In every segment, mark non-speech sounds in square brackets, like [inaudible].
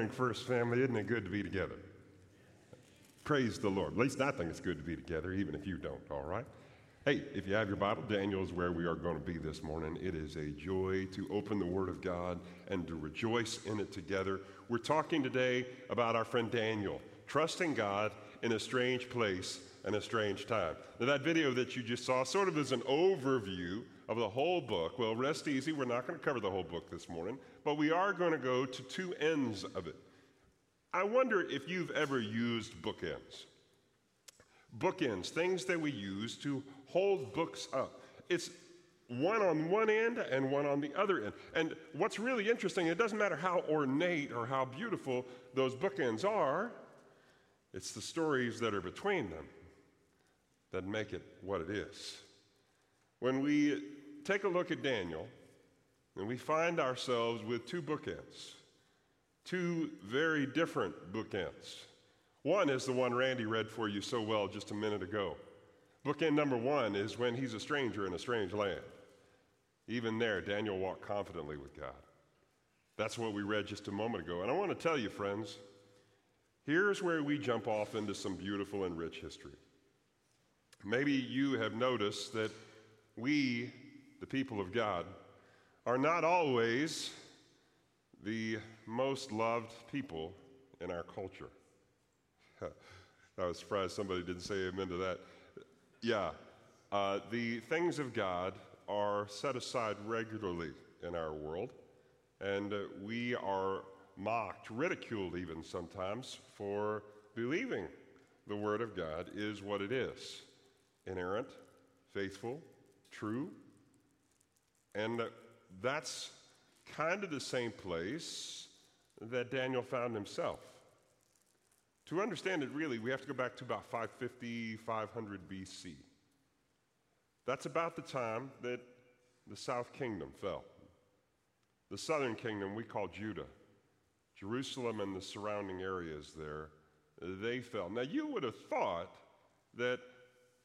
morning, First Family. Isn't it good to be together? Praise the Lord. At least I think it's good to be together, even if you don't, all right? Hey, if you have your Bible, Daniel is where we are going to be this morning. It is a joy to open the Word of God and to rejoice in it together. We're talking today about our friend Daniel, trusting God in a strange place and a strange time. Now, that video that you just saw sort of is an overview of the whole book. Well, rest easy, we're not going to cover the whole book this morning, but we are going to go to two ends of it. I wonder if you've ever used bookends. Bookends, things that we use to hold books up. It's one on one end and one on the other end. And what's really interesting, it doesn't matter how ornate or how beautiful those bookends are, it's the stories that are between them that make it what it is. When we take a look at Daniel, and we find ourselves with two bookends, two very different bookends. One is the one Randy read for you so well just a minute ago. Bookend number one is when he's a stranger in a strange land. Even there, Daniel walked confidently with God. That's what we read just a moment ago. And I want to tell you, friends, here's where we jump off into some beautiful and rich history. Maybe you have noticed that we, the people of God, are not always the most loved people in our culture. [laughs] I was surprised somebody didn't say amen to that. Yeah, uh, the things of God are set aside regularly in our world, and uh, we are mocked, ridiculed even sometimes for believing the Word of God is what it is inerrant, faithful, true. And that's kind of the same place that Daniel found himself. To understand it really, we have to go back to about 550, 500 BC. That's about the time that the south kingdom fell. The southern kingdom we call Judah. Jerusalem and the surrounding areas there, they fell. Now, you would have thought that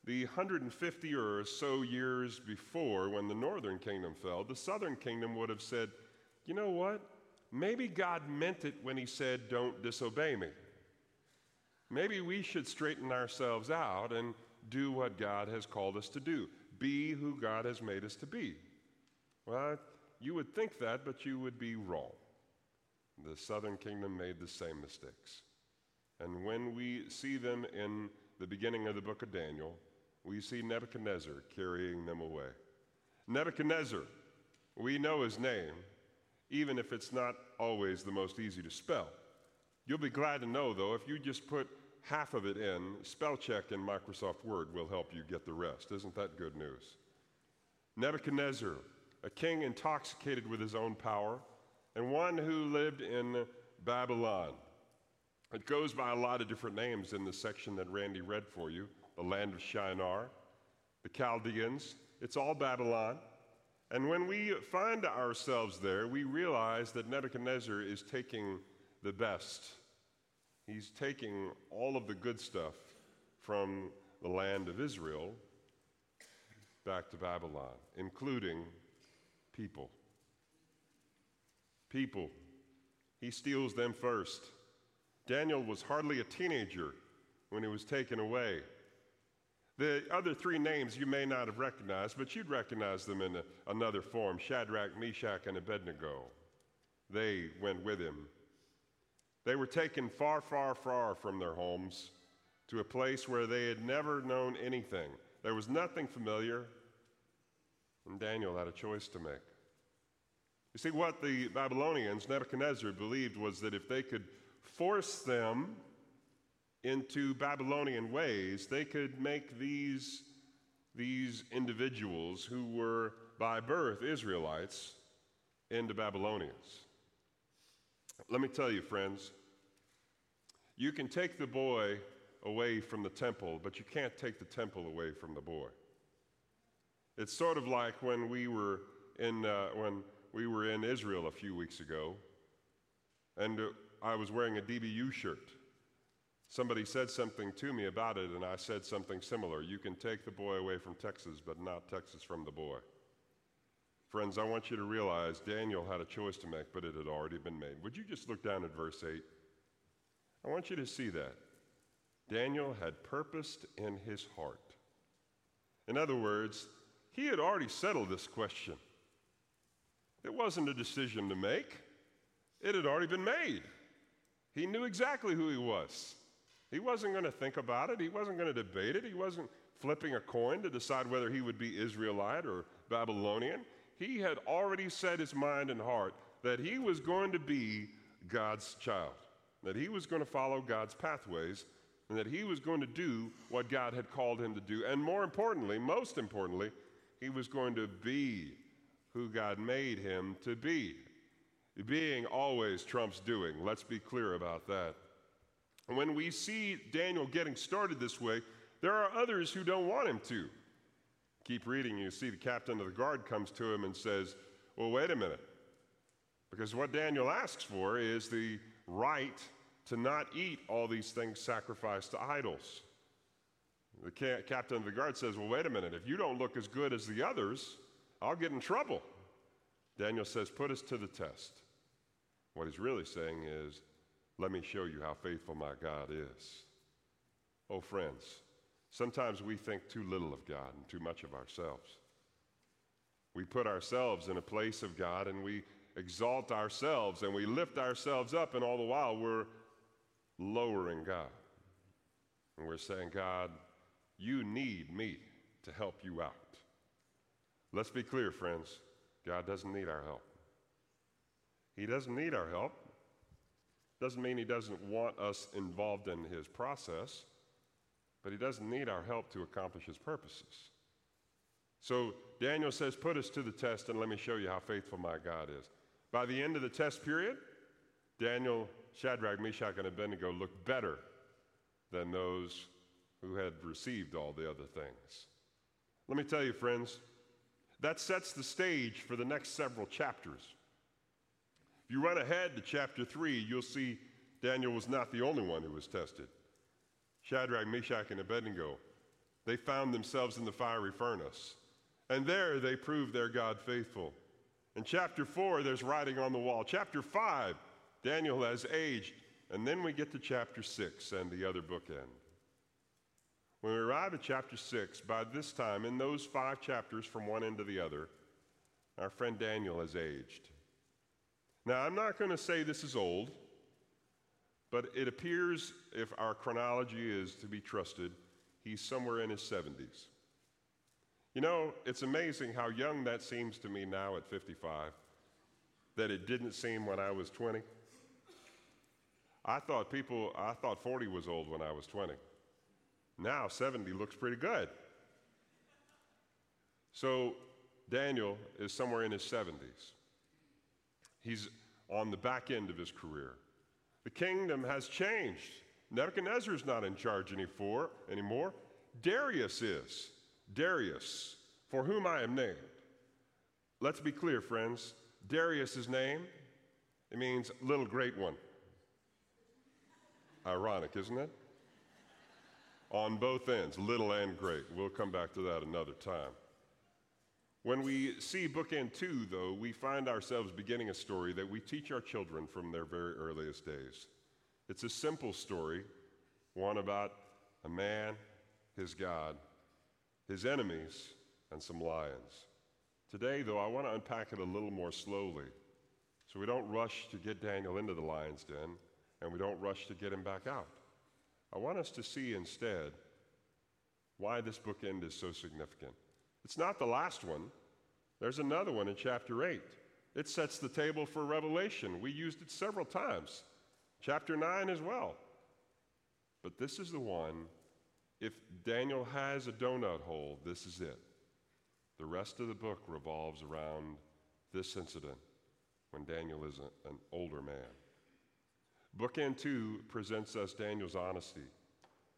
the 150 or so years before, when the northern kingdom fell, the southern kingdom would have said, You know what? Maybe God meant it when He said, Don't disobey me. Maybe we should straighten ourselves out and do what God has called us to do. Be who God has made us to be. Well, you would think that, but you would be wrong. The southern kingdom made the same mistakes. And when we see them in the beginning of the book of Daniel, we see Nebuchadnezzar carrying them away. Nebuchadnezzar, we know his name, even if it's not always the most easy to spell. You'll be glad to know, though, if you just put half of it in, spell check in Microsoft Word will help you get the rest. Isn't that good news? Nebuchadnezzar, a king intoxicated with his own power, and one who lived in Babylon. It goes by a lot of different names in the section that Randy read for you the land of Shinar, the Chaldeans. It's all Babylon. And when we find ourselves there, we realize that Nebuchadnezzar is taking the best. He's taking all of the good stuff from the land of Israel back to Babylon, including people. People. He steals them first. Daniel was hardly a teenager when he was taken away. The other three names you may not have recognized, but you'd recognize them in a, another form Shadrach, Meshach, and Abednego. They went with him they were taken far, far, far from their homes to a place where they had never known anything. There was nothing familiar, and Daniel had a choice to make. You see, what the Babylonians, Nebuchadnezzar, believed was that if they could force them into Babylonian ways, they could make these, these individuals who were by birth Israelites into Babylonians. Let me tell you, friends, you can take the boy away from the temple, but you can't take the temple away from the boy. It's sort of like when we were in, uh, when we were in Israel a few weeks ago, and uh, I was wearing a DBU shirt. Somebody said something to me about it, and I said something similar. You can take the boy away from Texas, but not Texas from the boy. Friends, I want you to realize Daniel had a choice to make, but it had already been made. Would you just look down at verse 8? I want you to see that. Daniel had purposed in his heart. In other words, he had already settled this question. It wasn't a decision to make, it had already been made. He knew exactly who he was. He wasn't going to think about it, he wasn't going to debate it, he wasn't flipping a coin to decide whether he would be Israelite or Babylonian. He had already set his mind and heart that he was going to be God's child, that he was going to follow God's pathways, and that he was going to do what God had called him to do. And more importantly, most importantly, he was going to be who God made him to be. Being always trumps doing. Let's be clear about that. When we see Daniel getting started this way, there are others who don't want him to. Keep reading, you see the captain of the guard comes to him and says, Well, wait a minute. Because what Daniel asks for is the right to not eat all these things sacrificed to idols. The ca- captain of the guard says, Well, wait a minute. If you don't look as good as the others, I'll get in trouble. Daniel says, Put us to the test. What he's really saying is, Let me show you how faithful my God is. Oh, friends, sometimes we think too little of God and too much of ourselves. We put ourselves in a place of God and we exalt ourselves and we lift ourselves up, and all the while we're lowering God. And we're saying, God, you need me to help you out. Let's be clear, friends. God doesn't need our help. He doesn't need our help. Doesn't mean He doesn't want us involved in His process, but He doesn't need our help to accomplish His purposes. So Daniel says, Put us to the test and let me show you how faithful my God is. By the end of the test period, Daniel, Shadrach, Meshach, and Abednego looked better than those who had received all the other things. Let me tell you, friends, that sets the stage for the next several chapters. If you run ahead to chapter 3, you'll see Daniel was not the only one who was tested. Shadrach, Meshach, and Abednego, they found themselves in the fiery furnace. And there they proved their God faithful. In chapter 4, there's writing on the wall. Chapter 5, Daniel has aged. And then we get to chapter 6 and the other bookend. When we arrive at chapter 6, by this time, in those five chapters from one end to the other, our friend Daniel has aged. Now, I'm not going to say this is old, but it appears, if our chronology is to be trusted, he's somewhere in his 70s. You know, it's amazing how young that seems to me now at 55, that it didn't seem when I was 20. I thought people, I thought 40 was old when I was 20. Now 70 looks pretty good. So Daniel is somewhere in his 70s. He's on the back end of his career. The kingdom has changed. Nebuchadnezzar is not in charge anymore. anymore. Darius is. Darius, for whom I am named. Let's be clear, friends. Darius' name, it means little great one. Ironic, isn't it? on both ends, little and great. We'll come back to that another time. When we see bookend two, though, we find ourselves beginning a story that we teach our children from their very earliest days. It's a simple story, one about a man, his God, his enemies, and some lions. Today, though, I want to unpack it a little more slowly so we don't rush to get Daniel into the lion's den and we don't rush to get him back out. I want us to see instead why this bookend is so significant. It's not the last one, there's another one in chapter 8. It sets the table for Revelation. We used it several times, chapter 9 as well. But this is the one, if Daniel has a donut hole, this is it. The rest of the book revolves around this incident when Daniel is an older man. Bookend 2 presents us Daniel's honesty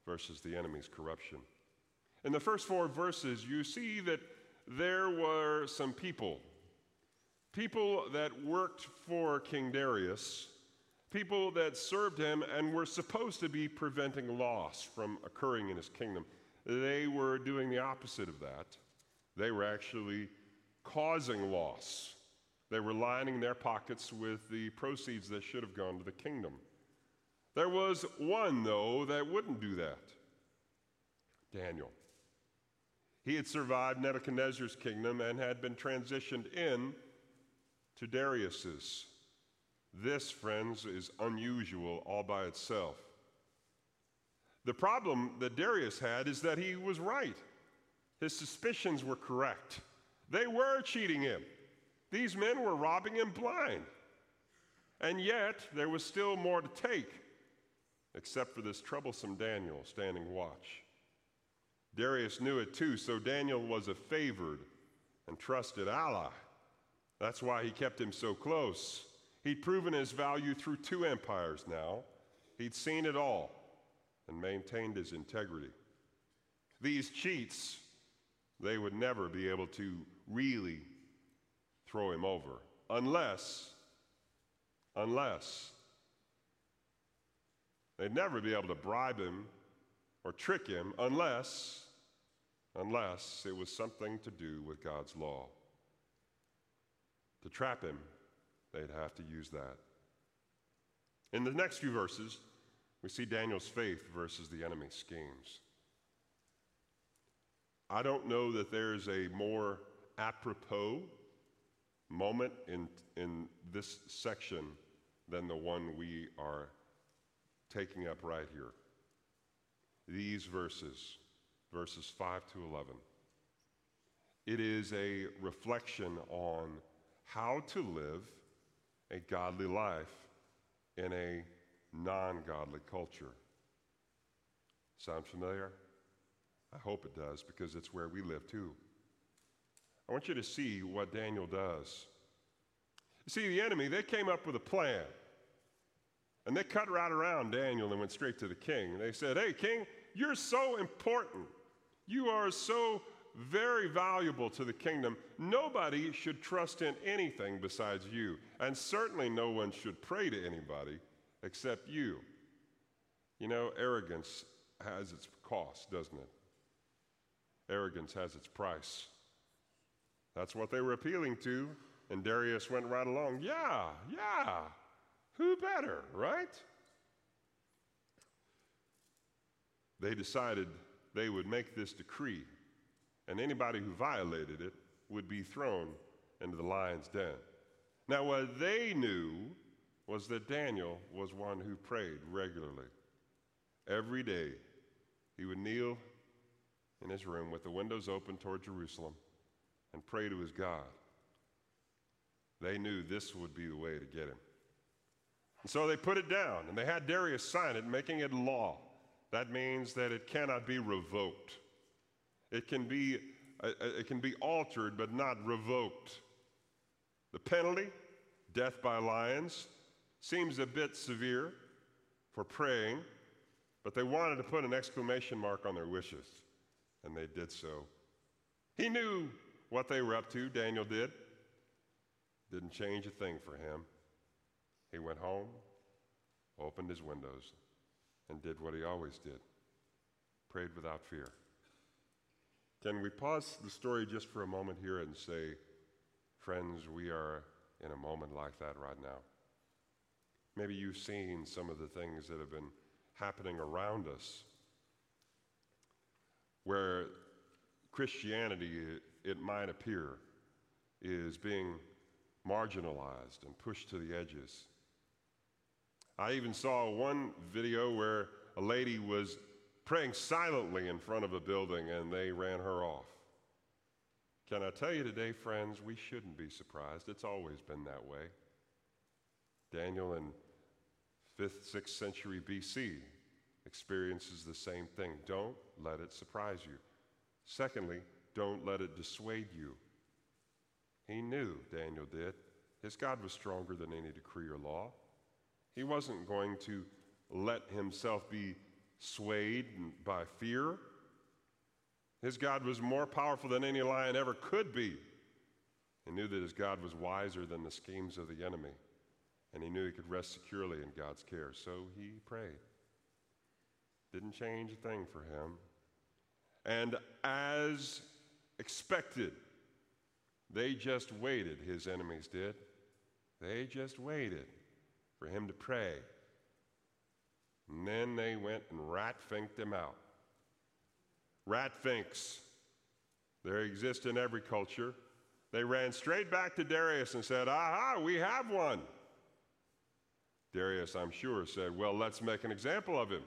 versus the enemy's corruption. In the first four verses, you see that there were some people, people that worked for King Darius, people that served him and were supposed to be preventing loss from occurring in his kingdom. They were doing the opposite of that. They were actually causing loss. They were lining their pockets with the proceeds that should have gone to the kingdom. There was one, though, that wouldn't do that Daniel. He had survived Nebuchadnezzar's kingdom and had been transitioned in to Darius's. This, friends, is unusual all by itself. The problem that Darius had is that he was right. His suspicions were correct. They were cheating him. These men were robbing him blind. And yet, there was still more to take, except for this troublesome Daniel standing watch. Darius knew it too, so Daniel was a favored and trusted ally. That's why he kept him so close. He'd proven his value through two empires now. He'd seen it all and maintained his integrity. These cheats, they would never be able to really throw him over unless, unless they'd never be able to bribe him or trick him unless, unless it was something to do with God's law. To trap him, they'd have to use that. In the next few verses, we see Daniel's faith versus the enemy's schemes. I don't know that there's a more apropos moment in, in this section than the one we are taking up right here. These verses, verses 5 to 11. It is a reflection on how to live a godly life in a non godly culture. Sound familiar? I hope it does because it's where we live too. I want you to see what Daniel does. You see, the enemy, they came up with a plan. And they cut right around Daniel and went straight to the king. They said, Hey, king, you're so important. You are so very valuable to the kingdom. Nobody should trust in anything besides you. And certainly no one should pray to anybody except you. You know, arrogance has its cost, doesn't it? Arrogance has its price. That's what they were appealing to. And Darius went right along. Yeah, yeah. Who better, right? They decided they would make this decree, and anybody who violated it would be thrown into the lion's den. Now, what they knew was that Daniel was one who prayed regularly. Every day, he would kneel in his room with the windows open toward Jerusalem and pray to his God. They knew this would be the way to get him. And so they put it down and they had Darius sign it, making it law. That means that it cannot be revoked. It can be, uh, uh, it can be altered but not revoked. The penalty, death by lions, seems a bit severe for praying, but they wanted to put an exclamation mark on their wishes, and they did so. He knew what they were up to, Daniel did. Didn't change a thing for him. He went home, opened his windows, and did what he always did prayed without fear. Can we pause the story just for a moment here and say, friends, we are in a moment like that right now? Maybe you've seen some of the things that have been happening around us where Christianity, it might appear, is being marginalized and pushed to the edges. I even saw one video where a lady was praying silently in front of a building and they ran her off. Can I tell you today, friends, we shouldn't be surprised. It's always been that way. Daniel in 5th, 6th century BC experiences the same thing. Don't let it surprise you. Secondly, don't let it dissuade you. He knew, Daniel did, his God was stronger than any decree or law. He wasn't going to let himself be swayed by fear. His God was more powerful than any lion ever could be. He knew that his God was wiser than the schemes of the enemy, and he knew he could rest securely in God's care. So he prayed. Didn't change a thing for him. And as expected, They just waited, his enemies did. They just waited for him to pray. And then they went and rat finked him out. Rat finks, they exist in every culture. They ran straight back to Darius and said, Aha, we have one. Darius, I'm sure, said, Well, let's make an example of him.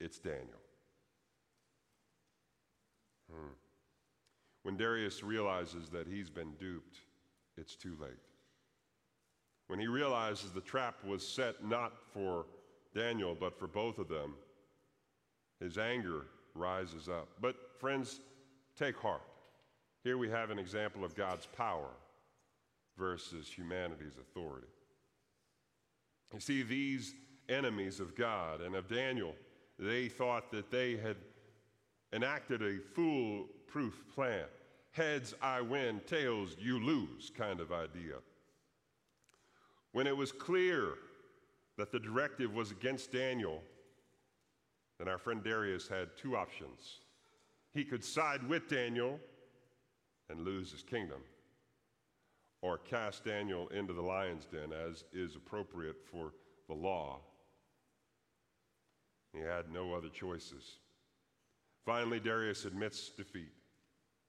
It's Daniel. Hmm. When Darius realizes that he's been duped, it's too late. When he realizes the trap was set not for Daniel, but for both of them, his anger rises up. But, friends, take heart. Here we have an example of God's power versus humanity's authority. You see, these enemies of God and of Daniel, they thought that they had enacted a foolproof plan. Heads, I win, tails, you lose kind of idea. When it was clear that the directive was against Daniel, then our friend Darius had two options. He could side with Daniel and lose his kingdom, or cast Daniel into the lion's den as is appropriate for the law. He had no other choices. Finally, Darius admits defeat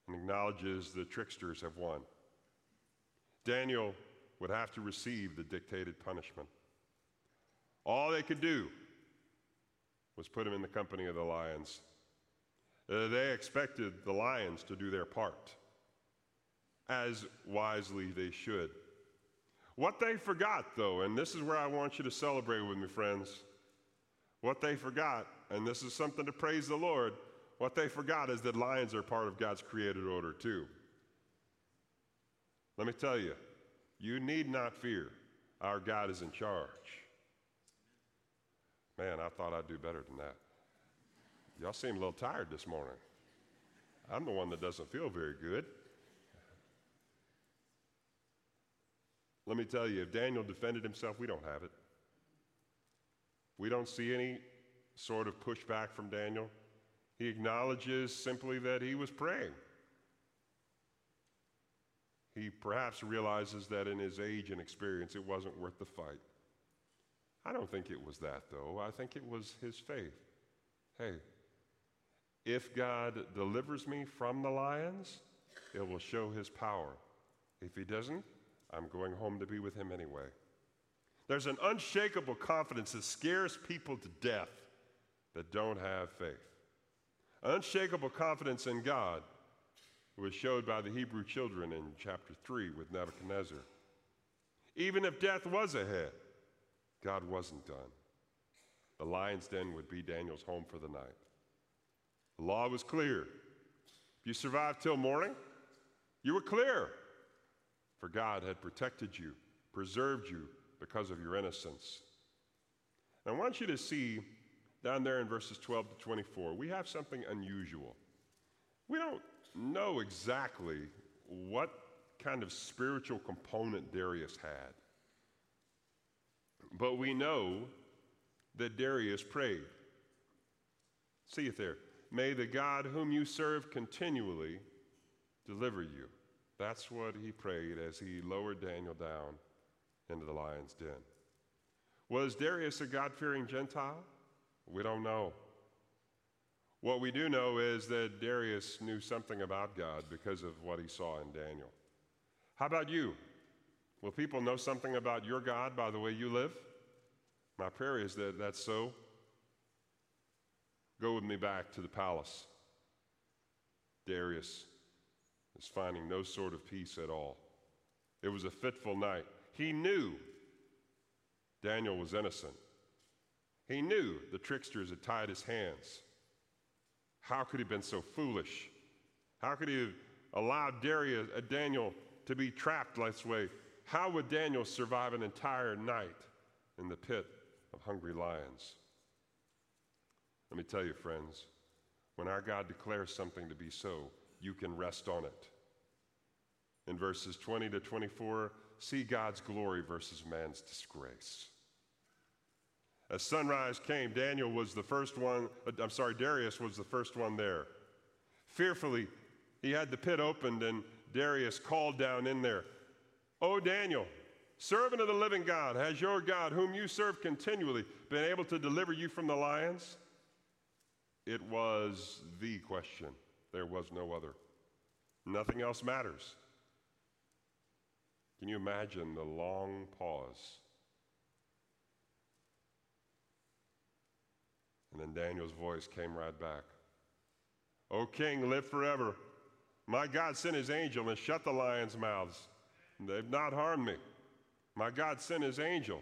and acknowledges the tricksters have won. Daniel would have to receive the dictated punishment. All they could do was put him in the company of the lions. Uh, they expected the lions to do their part as wisely they should. What they forgot, though, and this is where I want you to celebrate with me, friends. What they forgot, and this is something to praise the Lord, what they forgot is that lions are part of God's created order, too. Let me tell you, you need not fear. Our God is in charge. Man, I thought I'd do better than that. Y'all seem a little tired this morning. I'm the one that doesn't feel very good. Let me tell you, if Daniel defended himself, we don't have it. We don't see any sort of pushback from Daniel. He acknowledges simply that he was praying. He perhaps realizes that in his age and experience, it wasn't worth the fight. I don't think it was that, though. I think it was his faith. Hey, if God delivers me from the lions, it will show his power. If he doesn't, I'm going home to be with him anyway. There's an unshakable confidence that scares people to death that don't have faith. Unshakable confidence in God was showed by the Hebrew children in chapter 3 with Nebuchadnezzar. Even if death was ahead, God wasn't done. The lion's den would be Daniel's home for the night. The law was clear. If you survived till morning, you were clear. For God had protected you, preserved you because of your innocence. And I want you to see down there in verses 12 to 24, we have something unusual. We don't know exactly what kind of spiritual component Darius had. But we know that Darius prayed. See it there. May the God whom you serve continually deliver you. That's what he prayed as he lowered Daniel down into the lion's den. Was Darius a God fearing Gentile? We don't know. What we do know is that Darius knew something about God because of what he saw in Daniel. How about you? Will people know something about your God by the way you live? My prayer is that that's so. Go with me back to the palace. Darius is finding no sort of peace at all. It was a fitful night. He knew Daniel was innocent. He knew the tricksters had tied his hands. How could he have been so foolish? How could he have allowed Darius, uh, Daniel to be trapped like this way? How would Daniel survive an entire night in the pit of hungry lions? Let me tell you, friends, when our God declares something to be so, you can rest on it. In verses 20 to 24, see God's glory versus man's disgrace. As sunrise came, Daniel was the first one, uh, I'm sorry, Darius was the first one there. Fearfully, he had the pit opened, and Darius called down in there, O Daniel, servant of the living God, has your God, whom you serve continually, been able to deliver you from the lions? It was the question. There was no other. Nothing else matters. Can you imagine the long pause? And then Daniel's voice came right back. O king, live forever. My God sent his angel and shut the lions' mouths. They've not harmed me. My God sent his angel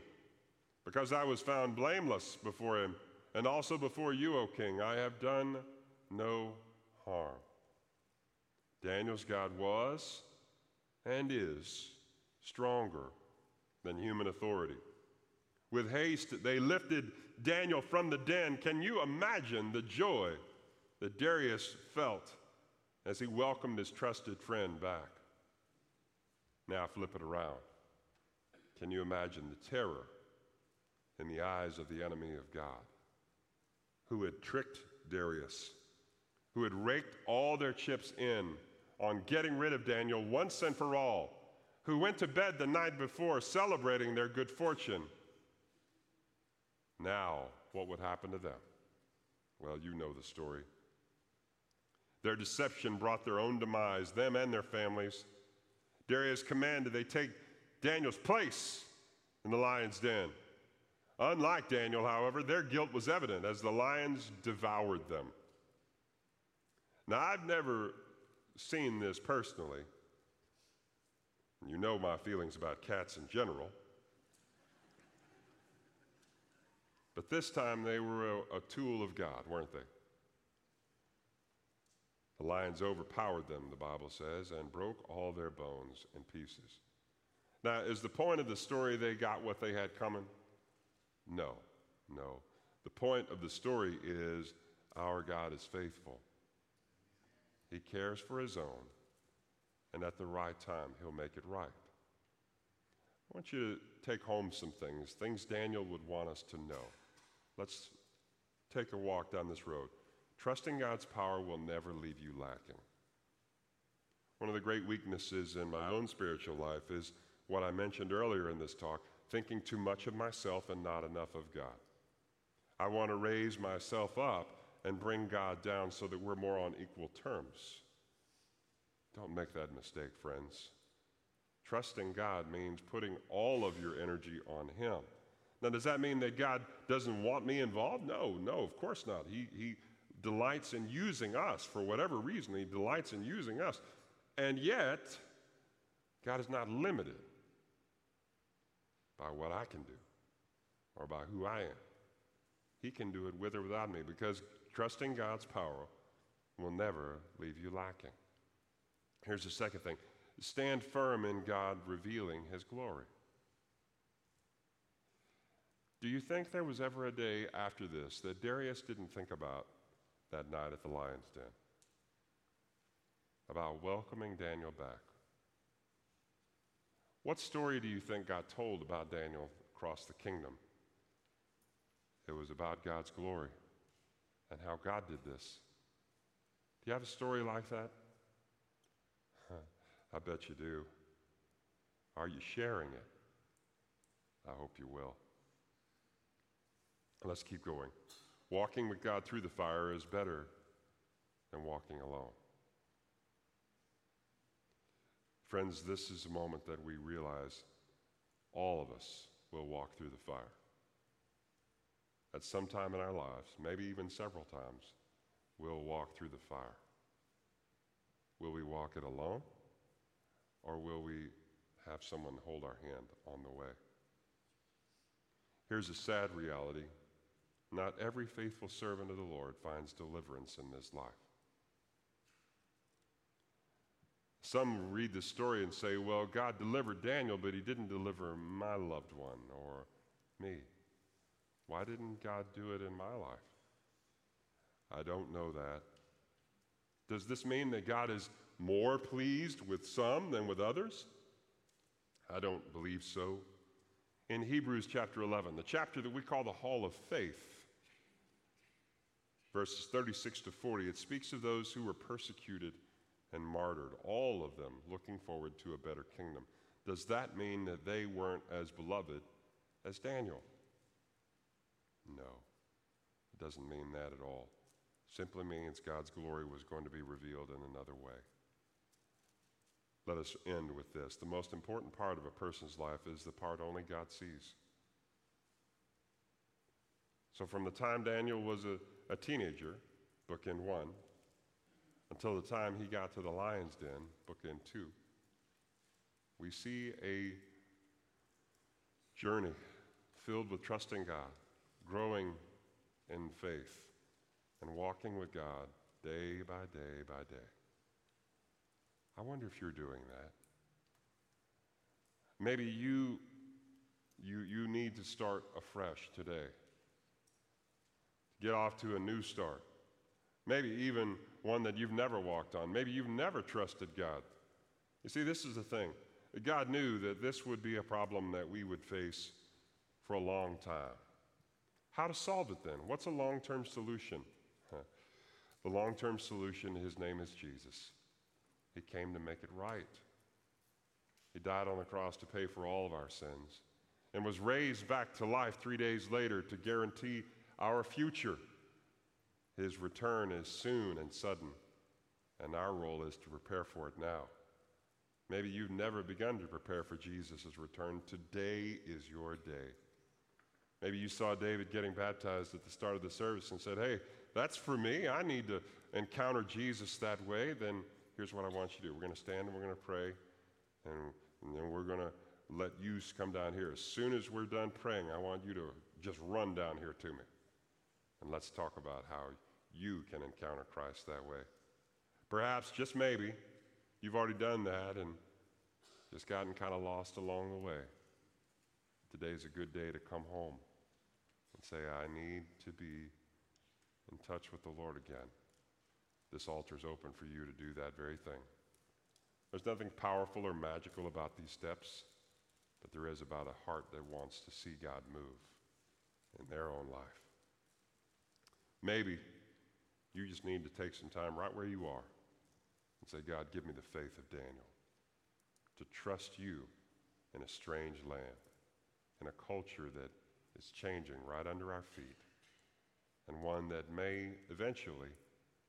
because I was found blameless before him and also before you, O king. I have done no harm. Daniel's God was and is stronger than human authority. With haste, they lifted Daniel from the den. Can you imagine the joy that Darius felt as he welcomed his trusted friend back? Now flip it around. Can you imagine the terror in the eyes of the enemy of God who had tricked Darius, who had raked all their chips in on getting rid of Daniel once and for all, who went to bed the night before celebrating their good fortune? Now, what would happen to them? Well, you know the story. Their deception brought their own demise, them and their families. Darius commanded they take Daniel's place in the lion's den. Unlike Daniel, however, their guilt was evident as the lions devoured them. Now, I've never seen this personally. You know my feelings about cats in general. But this time they were a, a tool of God, weren't they? The lions overpowered them, the Bible says, and broke all their bones in pieces. Now, is the point of the story they got what they had coming? No, no. The point of the story is our God is faithful. He cares for his own, and at the right time, he'll make it right. I want you to take home some things, things Daniel would want us to know. Let's take a walk down this road. Trusting God's power will never leave you lacking. One of the great weaknesses in my own spiritual life is what I mentioned earlier in this talk thinking too much of myself and not enough of God. I want to raise myself up and bring God down so that we're more on equal terms. Don't make that mistake, friends. Trusting God means putting all of your energy on Him. Now, does that mean that God doesn't want me involved? No, no, of course not. He, he delights in using us for whatever reason. He delights in using us. And yet, God is not limited by what I can do or by who I am. He can do it with or without me because trusting God's power will never leave you lacking. Here's the second thing stand firm in God revealing His glory. Do you think there was ever a day after this that Darius didn't think about that night at the lion's den? About welcoming Daniel back. What story do you think got told about Daniel across the kingdom? It was about God's glory and how God did this. Do you have a story like that? [laughs] I bet you do. Are you sharing it? I hope you will. Let's keep going. Walking with God through the fire is better than walking alone. Friends, this is a moment that we realize all of us will walk through the fire. At some time in our lives, maybe even several times, we'll walk through the fire. Will we walk it alone? Or will we have someone hold our hand on the way? Here's a sad reality not every faithful servant of the Lord finds deliverance in this life. Some read the story and say, well, God delivered Daniel, but he didn't deliver my loved one or me. Why didn't God do it in my life? I don't know that. Does this mean that God is more pleased with some than with others? I don't believe so. In Hebrews chapter 11, the chapter that we call the Hall of Faith, verses 36 to 40, it speaks of those who were persecuted and martyred, all of them looking forward to a better kingdom. Does that mean that they weren't as beloved as Daniel? No, it doesn't mean that at all. Simply means God's glory was going to be revealed in another way. Let us end with this. The most important part of a person's life is the part only God sees. So, from the time Daniel was a, a teenager, bookend one, until the time he got to the lion's den, book bookend two, we see a journey filled with trusting God, growing in faith, and walking with God day by day by day. I wonder if you're doing that. Maybe you, you, you need to start afresh today. Get off to a new start. Maybe even one that you've never walked on. Maybe you've never trusted God. You see, this is the thing. God knew that this would be a problem that we would face for a long time. How to solve it then? What's a long term solution? The long term solution, his name is Jesus. He came to make it right. He died on the cross to pay for all of our sins and was raised back to life three days later to guarantee our future. His return is soon and sudden, and our role is to prepare for it now. Maybe you've never begun to prepare for Jesus' return. Today is your day. Maybe you saw David getting baptized at the start of the service and said, Hey, that's for me. I need to encounter Jesus that way. Then here's what I want you to do we're going to stand and we're going to pray, and, and then we're going to let you come down here. As soon as we're done praying, I want you to just run down here to me. And let's talk about how you can encounter Christ that way. Perhaps, just maybe, you've already done that and just gotten kind of lost along the way. Today's a good day to come home and say, I need to be in touch with the Lord again. This altar is open for you to do that very thing. There's nothing powerful or magical about these steps, but there is about a heart that wants to see God move in their own life. Maybe you just need to take some time right where you are and say, God, give me the faith of Daniel to trust you in a strange land, in a culture that is changing right under our feet, and one that may eventually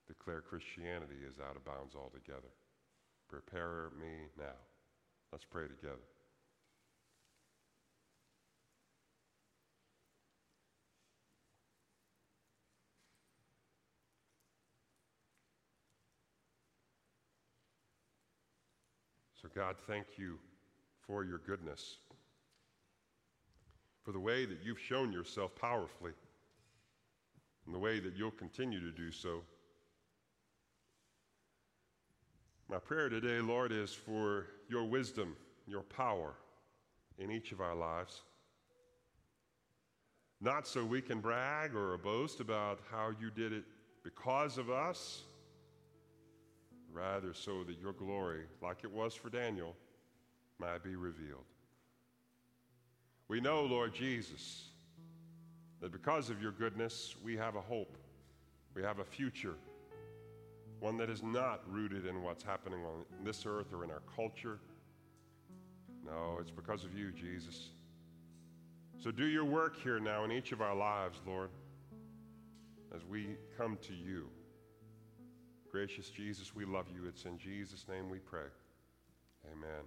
declare Christianity is out of bounds altogether. Prepare me now. Let's pray together. So, God, thank you for your goodness, for the way that you've shown yourself powerfully, and the way that you'll continue to do so. My prayer today, Lord, is for your wisdom, your power in each of our lives. Not so we can brag or boast about how you did it because of us rather so that your glory, like it was for Daniel, might be revealed. We know, Lord Jesus, that because of your goodness, we have a hope, we have a future, one that is not rooted in what's happening on this earth or in our culture. No, it's because of you, Jesus. So do your work here now in each of our lives, Lord, as we come to you. Gracious Jesus, we love you. It's in Jesus' name we pray. Amen.